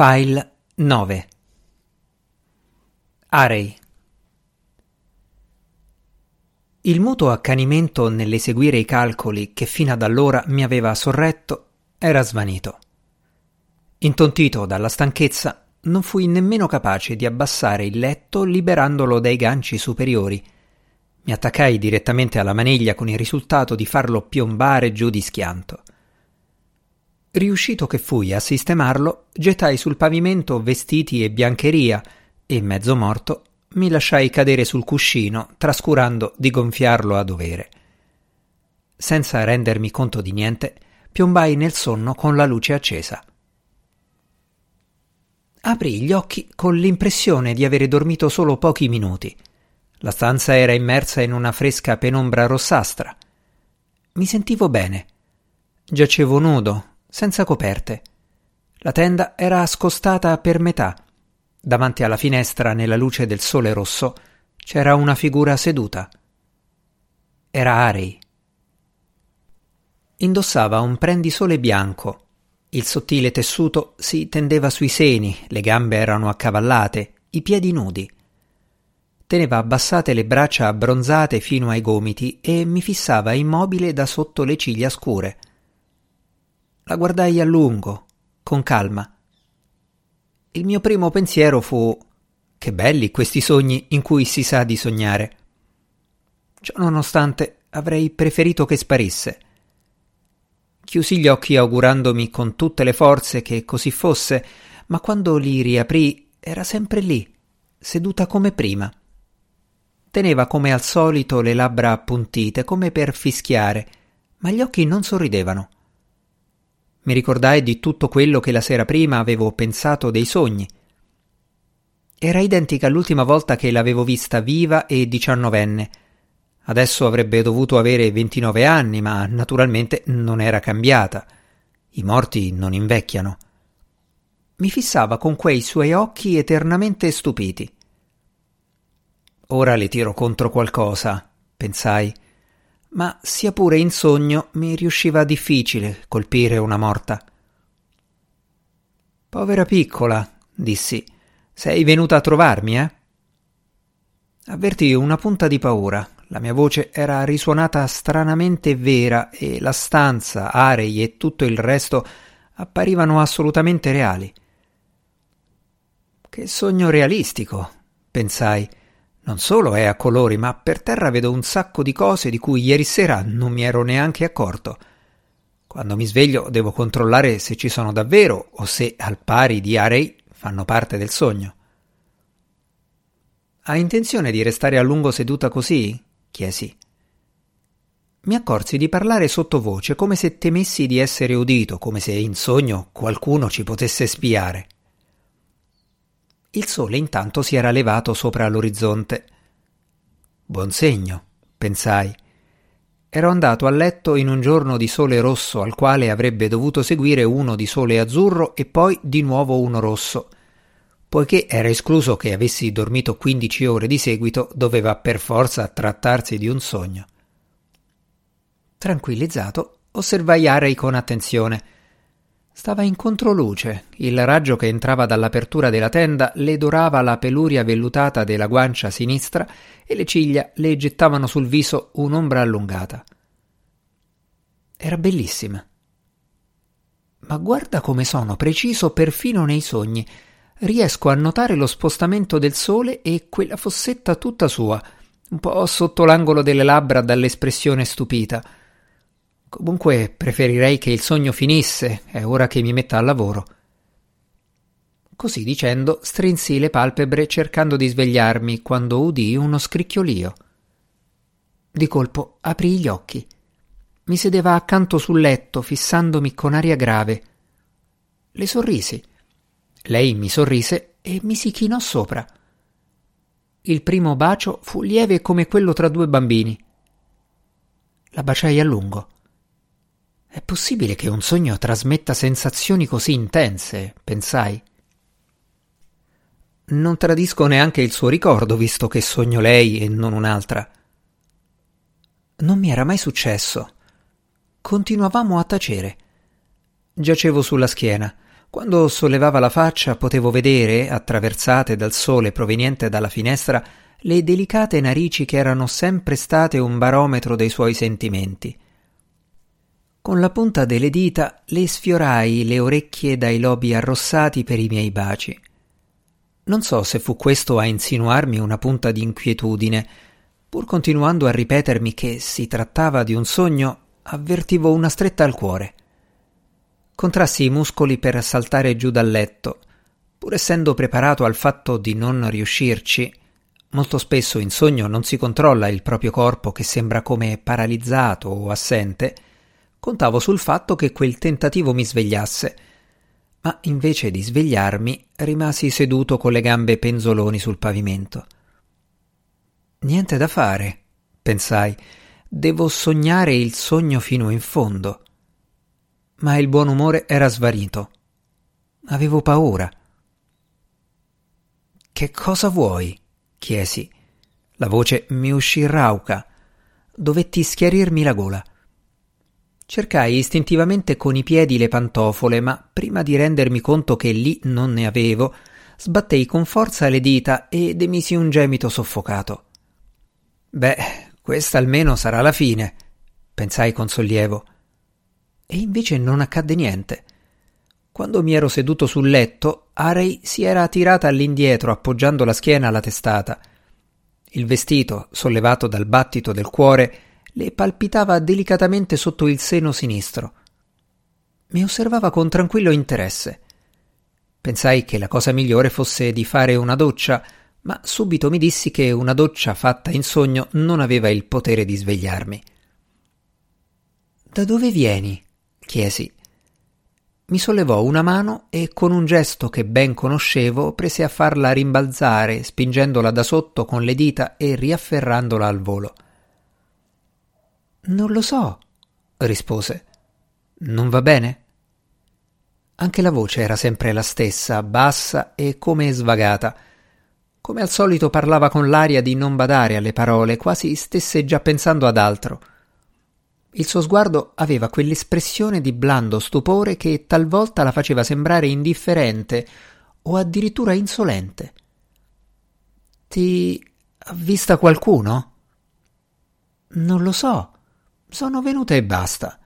File 9 Arei Il muto accanimento nell'eseguire i calcoli che fino ad allora mi aveva sorretto era svanito. Intontito dalla stanchezza, non fui nemmeno capace di abbassare il letto liberandolo dai ganci superiori. Mi attaccai direttamente alla maniglia con il risultato di farlo piombare giù di schianto. Riuscito che fui a sistemarlo, gettai sul pavimento vestiti e biancheria e, mezzo morto, mi lasciai cadere sul cuscino, trascurando di gonfiarlo a dovere. Senza rendermi conto di niente, piombai nel sonno con la luce accesa. Aprì gli occhi con l'impressione di avere dormito solo pochi minuti. La stanza era immersa in una fresca penombra rossastra. Mi sentivo bene. Giacevo nudo, senza coperte. La tenda era scostata per metà. Davanti alla finestra, nella luce del sole rosso, c'era una figura seduta. Era Arei. Indossava un prendisole bianco. Il sottile tessuto si tendeva sui seni, le gambe erano accavallate, i piedi nudi. Teneva abbassate le braccia abbronzate fino ai gomiti e mi fissava immobile da sotto le ciglia scure. La guardai a lungo, con calma. Il mio primo pensiero fu che belli questi sogni in cui si sa di sognare. Ciononostante avrei preferito che sparisse. Chiusi gli occhi augurandomi con tutte le forze che così fosse, ma quando li riaprì era sempre lì, seduta come prima. Teneva come al solito le labbra appuntite, come per fischiare, ma gli occhi non sorridevano. Mi ricordai di tutto quello che la sera prima avevo pensato dei sogni. Era identica all'ultima volta che l'avevo vista viva e diciannovenne. Adesso avrebbe dovuto avere ventinove anni, ma naturalmente non era cambiata. I morti non invecchiano. Mi fissava con quei suoi occhi eternamente stupiti. Ora le tiro contro qualcosa, pensai ma sia pure in sogno mi riusciva difficile colpire una morta. Povera piccola, dissi, sei venuta a trovarmi, eh? Avvertii una punta di paura. La mia voce era risuonata stranamente vera e la stanza, Arei e tutto il resto apparivano assolutamente reali. Che sogno realistico, pensai. Non solo è a colori, ma per terra vedo un sacco di cose di cui ieri sera non mi ero neanche accorto. Quando mi sveglio devo controllare se ci sono davvero o se, al pari di Arei, fanno parte del sogno. Ha intenzione di restare a lungo seduta così? chiesi. Mi accorsi di parlare sottovoce, come se temessi di essere udito, come se in sogno qualcuno ci potesse spiare. Il sole intanto si era levato sopra l'orizzonte. Buon segno, pensai. Ero andato a letto in un giorno di sole rosso al quale avrebbe dovuto seguire uno di sole azzurro e poi di nuovo uno rosso. Poiché era escluso che avessi dormito quindici ore di seguito, doveva per forza trattarsi di un sogno. Tranquillizzato, osservai Arei con attenzione Stava in controluce. Il raggio che entrava dall'apertura della tenda le dorava la peluria vellutata della guancia sinistra e le ciglia le gettavano sul viso un'ombra allungata. Era bellissima. Ma guarda come sono preciso perfino nei sogni. Riesco a notare lo spostamento del sole e quella fossetta tutta sua, un po' sotto l'angolo delle labbra dall'espressione stupita. Comunque preferirei che il sogno finisse, è ora che mi metta al lavoro. Così dicendo, strinsi le palpebre cercando di svegliarmi quando udii uno scricchiolio. Di colpo aprii gli occhi. Mi sedeva accanto sul letto, fissandomi con aria grave. Le sorrisi. Lei mi sorrise e mi si chinò sopra. Il primo bacio fu lieve come quello tra due bambini. La baciai a lungo. È possibile che un sogno trasmetta sensazioni così intense, pensai. Non tradisco neanche il suo ricordo, visto che sogno lei e non un'altra. Non mi era mai successo. Continuavamo a tacere. Giacevo sulla schiena. Quando sollevava la faccia potevo vedere, attraversate dal sole proveniente dalla finestra, le delicate narici che erano sempre state un barometro dei suoi sentimenti. Con la punta delle dita le sfiorai le orecchie dai lobi arrossati per i miei baci. Non so se fu questo a insinuarmi una punta di inquietudine. Pur continuando a ripetermi che si trattava di un sogno, avvertivo una stretta al cuore. Contrassi i muscoli per saltare giù dal letto. Pur essendo preparato al fatto di non riuscirci, molto spesso in sogno non si controlla il proprio corpo che sembra come paralizzato o assente, contavo sul fatto che quel tentativo mi svegliasse ma invece di svegliarmi rimasi seduto con le gambe penzoloni sul pavimento. Niente da fare, pensai, devo sognare il sogno fino in fondo. Ma il buon umore era svanito. Avevo paura. Che cosa vuoi? chiesi. La voce mi uscì rauca. Dovetti schiarirmi la gola. Cercai istintivamente con i piedi le pantofole, ma prima di rendermi conto che lì non ne avevo, sbattei con forza le dita ed emisi un gemito soffocato. Beh, questa almeno sarà la fine, pensai con sollievo. E invece non accadde niente. Quando mi ero seduto sul letto, Arei si era tirata all'indietro appoggiando la schiena alla testata. Il vestito, sollevato dal battito del cuore, le palpitava delicatamente sotto il seno sinistro. Mi osservava con tranquillo interesse. Pensai che la cosa migliore fosse di fare una doccia, ma subito mi dissi che una doccia fatta in sogno non aveva il potere di svegliarmi. Da dove vieni? chiesi. Mi sollevò una mano e con un gesto che ben conoscevo prese a farla rimbalzare, spingendola da sotto con le dita e riafferrandola al volo. Non lo so, rispose. Non va bene? Anche la voce era sempre la stessa, bassa e come svagata. Come al solito parlava con l'aria di non badare alle parole, quasi stesse già pensando ad altro. Il suo sguardo aveva quell'espressione di blando stupore che talvolta la faceva sembrare indifferente o addirittura insolente. Ti ha vista qualcuno? Non lo so, sono venuta e basta.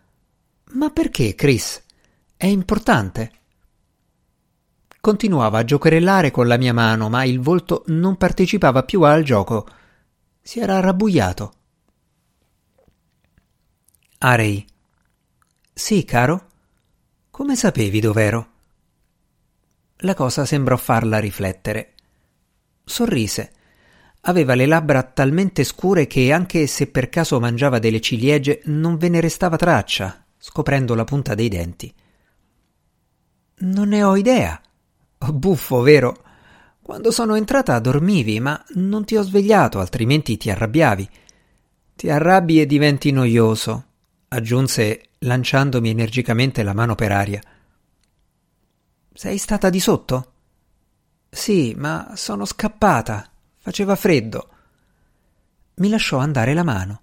Ma perché, Chris? È importante. Continuava a giocherellare con la mia mano, ma il volto non partecipava più al gioco. Si era rabbuiato. Arei. Sì, caro. Come sapevi dov'ero? La cosa sembrò farla riflettere. Sorrise Aveva le labbra talmente scure che anche se per caso mangiava delle ciliegie non ve ne restava traccia, scoprendo la punta dei denti. Non ne ho idea. Oh, buffo, vero? Quando sono entrata dormivi, ma non ti ho svegliato, altrimenti ti arrabbiavi. Ti arrabbi e diventi noioso, aggiunse lanciandomi energicamente la mano per aria. Sei stata di sotto? Sì, ma sono scappata. Faceva freddo. Mi lasciò andare la mano.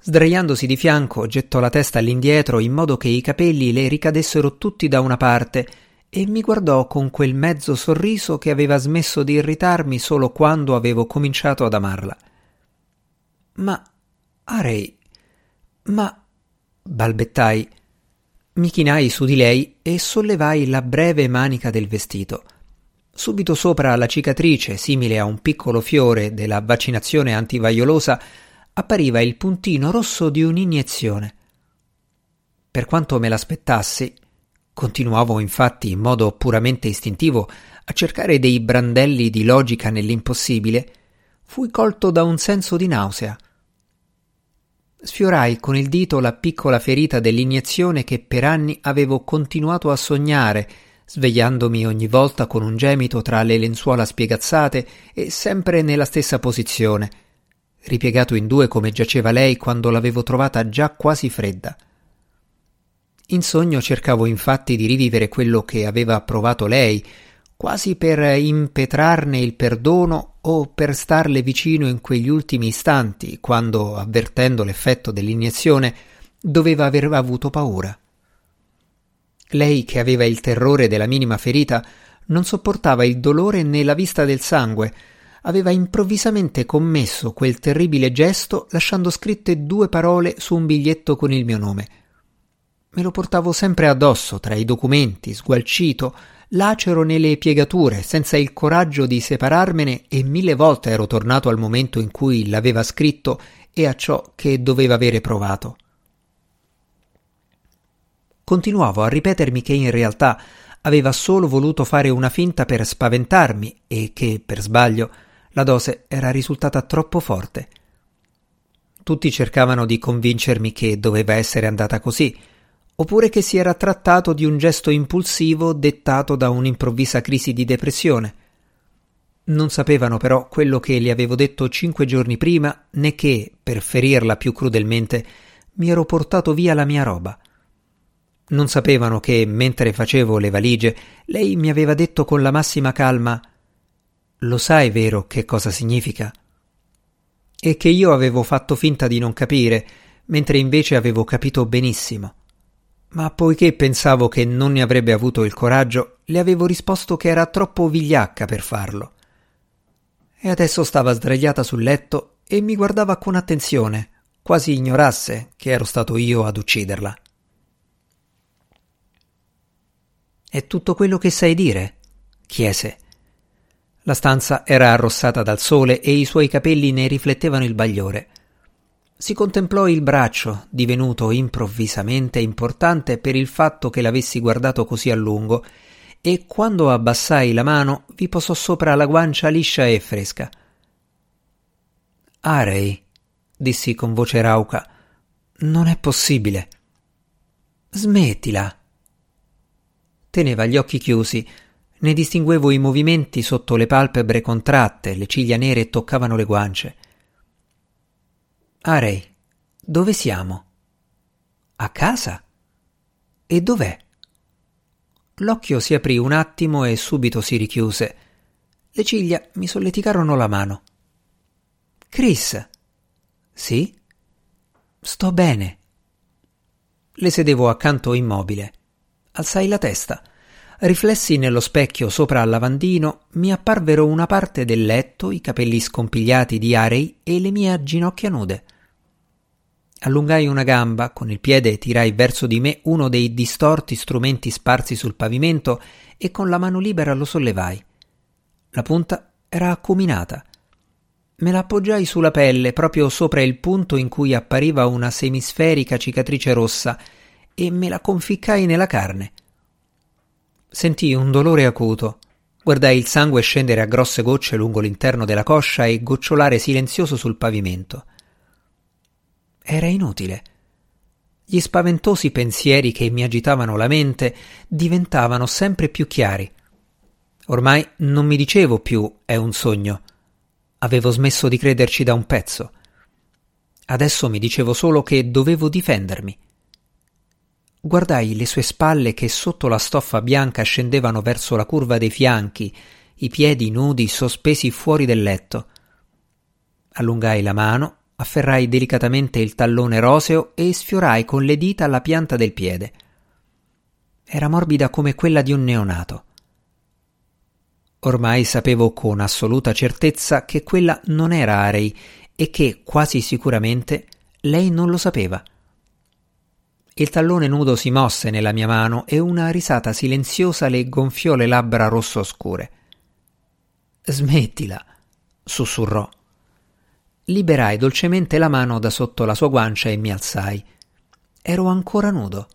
Sdraiandosi di fianco, gettò la testa all'indietro in modo che i capelli le ricadessero tutti da una parte e mi guardò con quel mezzo sorriso che aveva smesso di irritarmi solo quando avevo cominciato ad amarla. Ma, Arei, ma, balbettai. Mi chinai su di lei e sollevai la breve manica del vestito. Subito sopra la cicatrice, simile a un piccolo fiore della vaccinazione antivaiolosa, appariva il puntino rosso di un'iniezione. Per quanto me l'aspettassi, continuavo infatti in modo puramente istintivo a cercare dei brandelli di logica nell'impossibile, fui colto da un senso di nausea. Sfiorai con il dito la piccola ferita dell'iniezione che per anni avevo continuato a sognare svegliandomi ogni volta con un gemito tra le lenzuola spiegazzate e sempre nella stessa posizione, ripiegato in due come giaceva lei quando l'avevo trovata già quasi fredda. In sogno cercavo infatti di rivivere quello che aveva provato lei, quasi per impetrarne il perdono o per starle vicino in quegli ultimi istanti, quando, avvertendo l'effetto dell'iniezione, doveva aver avuto paura. Lei, che aveva il terrore della minima ferita, non sopportava il dolore né la vista del sangue, aveva improvvisamente commesso quel terribile gesto lasciando scritte due parole su un biglietto con il mio nome. Me lo portavo sempre addosso tra i documenti, sgualcito, lacero nelle piegature, senza il coraggio di separarmene e mille volte ero tornato al momento in cui l'aveva scritto e a ciò che doveva avere provato. Continuavo a ripetermi che in realtà aveva solo voluto fare una finta per spaventarmi e che, per sbaglio, la dose era risultata troppo forte. Tutti cercavano di convincermi che doveva essere andata così, oppure che si era trattato di un gesto impulsivo dettato da un'improvvisa crisi di depressione. Non sapevano però quello che gli avevo detto cinque giorni prima, né che, per ferirla più crudelmente, mi ero portato via la mia roba. Non sapevano che, mentre facevo le valigie, lei mi aveva detto con la massima calma lo sai, vero, che cosa significa? E che io avevo fatto finta di non capire, mentre invece avevo capito benissimo. Ma poiché pensavo che non ne avrebbe avuto il coraggio, le avevo risposto che era troppo vigliacca per farlo. E adesso stava sdraiata sul letto e mi guardava con attenzione, quasi ignorasse che ero stato io ad ucciderla. È tutto quello che sai dire? chiese. La stanza era arrossata dal sole e i suoi capelli ne riflettevano il bagliore. Si contemplò il braccio, divenuto improvvisamente importante per il fatto che l'avessi guardato così a lungo, e quando abbassai la mano vi posò sopra la guancia liscia e fresca. Arei, dissi con voce rauca, non è possibile. Smettila. Teneva gli occhi chiusi, ne distinguevo i movimenti sotto le palpebre contratte, le ciglia nere toccavano le guance. Arei, dove siamo? A casa? E dov'è? L'occhio si aprì un attimo e subito si richiuse. Le ciglia mi solleticarono la mano. Chris. Sì? Sto bene. Le sedevo accanto immobile. Alzai la testa. Riflessi nello specchio sopra al lavandino, mi apparvero una parte del letto, i capelli scompigliati di Arei e le mie ginocchia nude. Allungai una gamba, con il piede tirai verso di me uno dei distorti strumenti sparsi sul pavimento e con la mano libera lo sollevai. La punta era accuminata. Me la appoggiai sulla pelle, proprio sopra il punto in cui appariva una semisferica cicatrice rossa, e me la conficcai nella carne. Sentii un dolore acuto. Guardai il sangue scendere a grosse gocce lungo l'interno della coscia e gocciolare silenzioso sul pavimento. Era inutile. Gli spaventosi pensieri che mi agitavano la mente diventavano sempre più chiari. Ormai non mi dicevo più è un sogno. Avevo smesso di crederci da un pezzo. Adesso mi dicevo solo che dovevo difendermi. Guardai le sue spalle che sotto la stoffa bianca scendevano verso la curva dei fianchi, i piedi nudi sospesi fuori del letto. Allungai la mano, afferrai delicatamente il tallone roseo e sfiorai con le dita la pianta del piede. Era morbida come quella di un neonato. Ormai sapevo con assoluta certezza che quella non era Arei e che, quasi sicuramente, lei non lo sapeva. Il tallone nudo si mosse nella mia mano e una risata silenziosa le gonfiò le labbra rosso scure. Smettila, sussurrò. Liberai dolcemente la mano da sotto la sua guancia e mi alzai. Ero ancora nudo.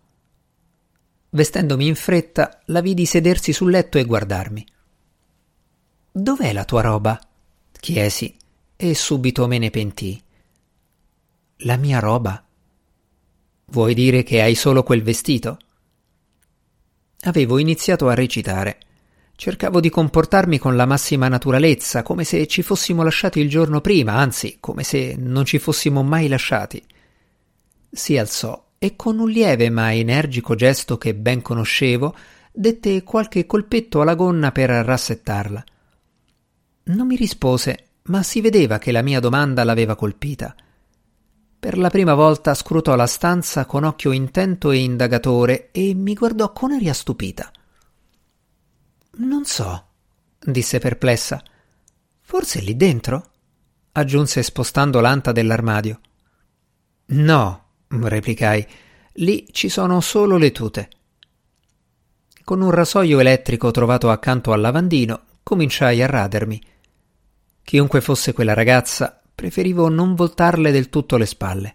Vestendomi in fretta, la vidi sedersi sul letto e guardarmi. Dov'è la tua roba? chiesi e subito me ne pentii. La mia roba? Vuoi dire che hai solo quel vestito? Avevo iniziato a recitare. Cercavo di comportarmi con la massima naturalezza, come se ci fossimo lasciati il giorno prima, anzi, come se non ci fossimo mai lasciati. Si alzò e con un lieve ma energico gesto che ben conoscevo, dette qualche colpetto alla gonna per rassettarla. Non mi rispose, ma si vedeva che la mia domanda l'aveva colpita. Per la prima volta scrutò la stanza con occhio intento e indagatore e mi guardò con aria stupita. Non so, disse perplessa. Forse lì dentro? aggiunse spostando l'anta dell'armadio. No, replicai, lì ci sono solo le tute. Con un rasoio elettrico trovato accanto al lavandino, cominciai a radermi. Chiunque fosse quella ragazza, preferivo non voltarle del tutto le spalle.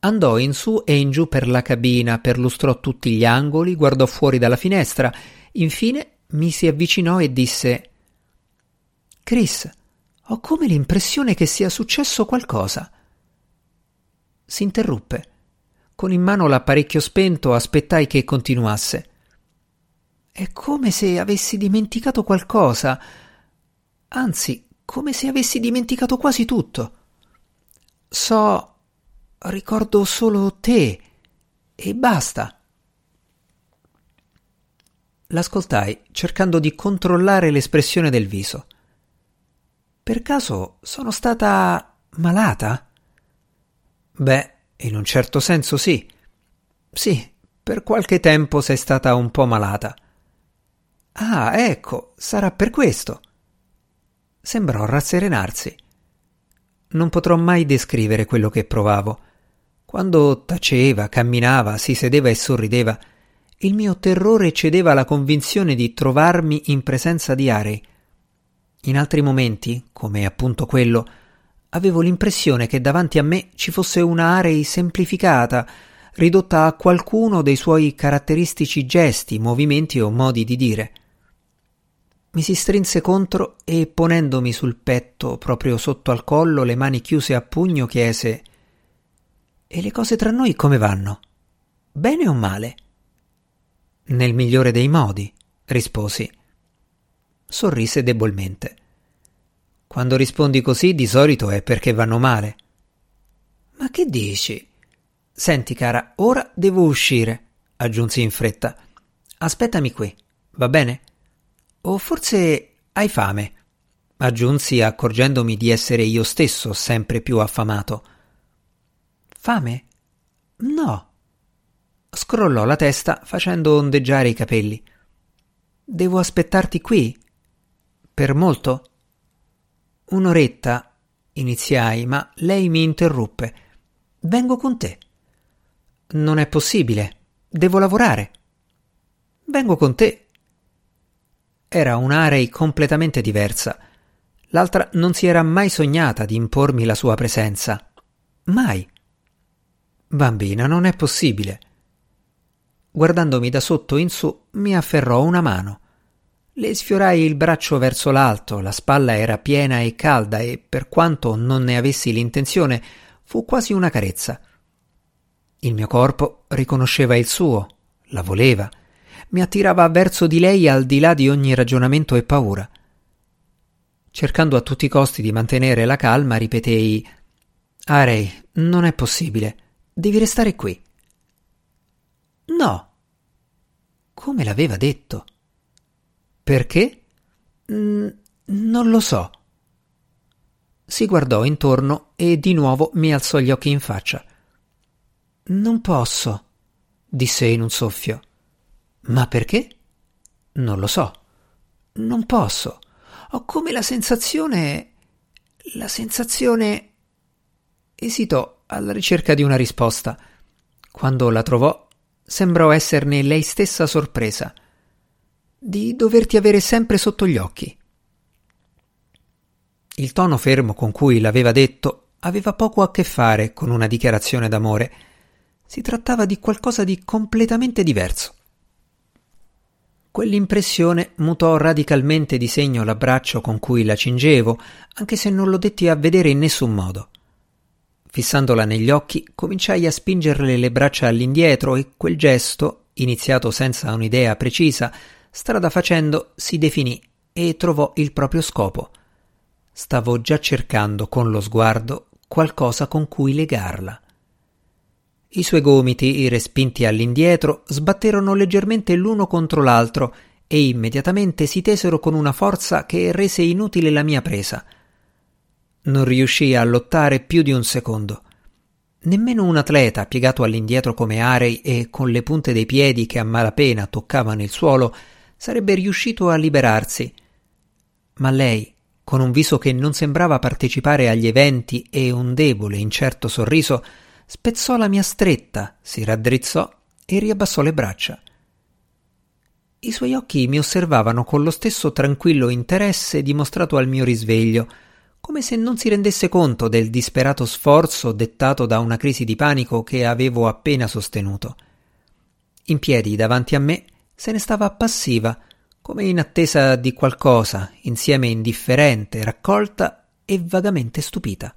Andò in su e in giù per la cabina, perlustrò tutti gli angoli, guardò fuori dalla finestra, infine mi si avvicinò e disse Chris, ho come l'impressione che sia successo qualcosa. Si interruppe. Con in mano l'apparecchio spento aspettai che continuasse. È come se avessi dimenticato qualcosa, anzi, come se avessi dimenticato quasi tutto. So, ricordo solo te e basta. L'ascoltai cercando di controllare l'espressione del viso. Per caso sono stata malata? Beh, in un certo senso sì. Sì, per qualche tempo sei stata un po' malata. Ah, ecco, sarà per questo. Sembrò rasserenarsi. Non potrò mai descrivere quello che provavo. Quando taceva, camminava, si sedeva e sorrideva, il mio terrore cedeva alla convinzione di trovarmi in presenza di Arei. In altri momenti, come appunto quello, avevo l'impressione che davanti a me ci fosse una Arei semplificata, ridotta a qualcuno dei suoi caratteristici gesti, movimenti o modi di dire. Mi si strinse contro e, ponendomi sul petto, proprio sotto al collo, le mani chiuse a pugno, chiese E le cose tra noi come vanno? Bene o male? Nel migliore dei modi, risposi. Sorrise debolmente. Quando rispondi così di solito è perché vanno male. Ma che dici? Senti, cara, ora devo uscire, aggiunsi in fretta. Aspettami qui, va bene? O forse hai fame? aggiunsi accorgendomi di essere io stesso sempre più affamato. Fame? No, Scrollò la testa facendo ondeggiare i capelli. Devo aspettarti qui? Per molto? Un'oretta, iniziai, ma lei mi interruppe. Vengo con te. Non è possibile. Devo lavorare. Vengo con te. Era un'area completamente diversa. L'altra non si era mai sognata di impormi la sua presenza. Mai. Bambina, non è possibile. Guardandomi da sotto in su, mi afferrò una mano. Le sfiorai il braccio verso l'alto, la spalla era piena e calda e, per quanto non ne avessi l'intenzione, fu quasi una carezza. Il mio corpo riconosceva il suo, la voleva, mi attirava verso di lei al di là di ogni ragionamento e paura. Cercando a tutti i costi di mantenere la calma, ripetei Arei, non è possibile. Devi restare qui. No. Come l'aveva detto? Perché? Mm, non lo so. Si guardò intorno e di nuovo mi alzò gli occhi in faccia. Non posso, disse in un soffio. Ma perché? Non lo so. Non posso. Ho come la sensazione. La sensazione. Esitò alla ricerca di una risposta. Quando la trovò, Sembrò esserne lei stessa sorpresa di doverti avere sempre sotto gli occhi. Il tono fermo con cui l'aveva detto aveva poco a che fare con una dichiarazione d'amore. Si trattava di qualcosa di completamente diverso. Quell'impressione mutò radicalmente di segno l'abbraccio con cui la cingevo, anche se non lo detti a vedere in nessun modo. Fissandola negli occhi, cominciai a spingerle le braccia all'indietro e quel gesto, iniziato senza un'idea precisa, strada facendo si definì e trovò il proprio scopo. Stavo già cercando con lo sguardo qualcosa con cui legarla. I suoi gomiti, respinti all'indietro, sbatterono leggermente l'uno contro l'altro e immediatamente si tesero con una forza che rese inutile la mia presa. Non riuscii a lottare più di un secondo. Nemmeno un atleta piegato all'indietro come Arei e con le punte dei piedi che a malapena toccavano il suolo sarebbe riuscito a liberarsi. Ma lei, con un viso che non sembrava partecipare agli eventi e un debole, incerto sorriso, spezzò la mia stretta, si raddrizzò e riabbassò le braccia. I suoi occhi mi osservavano con lo stesso tranquillo interesse dimostrato al mio risveglio, come se non si rendesse conto del disperato sforzo dettato da una crisi di panico che avevo appena sostenuto. In piedi davanti a me se ne stava passiva, come in attesa di qualcosa, insieme indifferente, raccolta e vagamente stupita.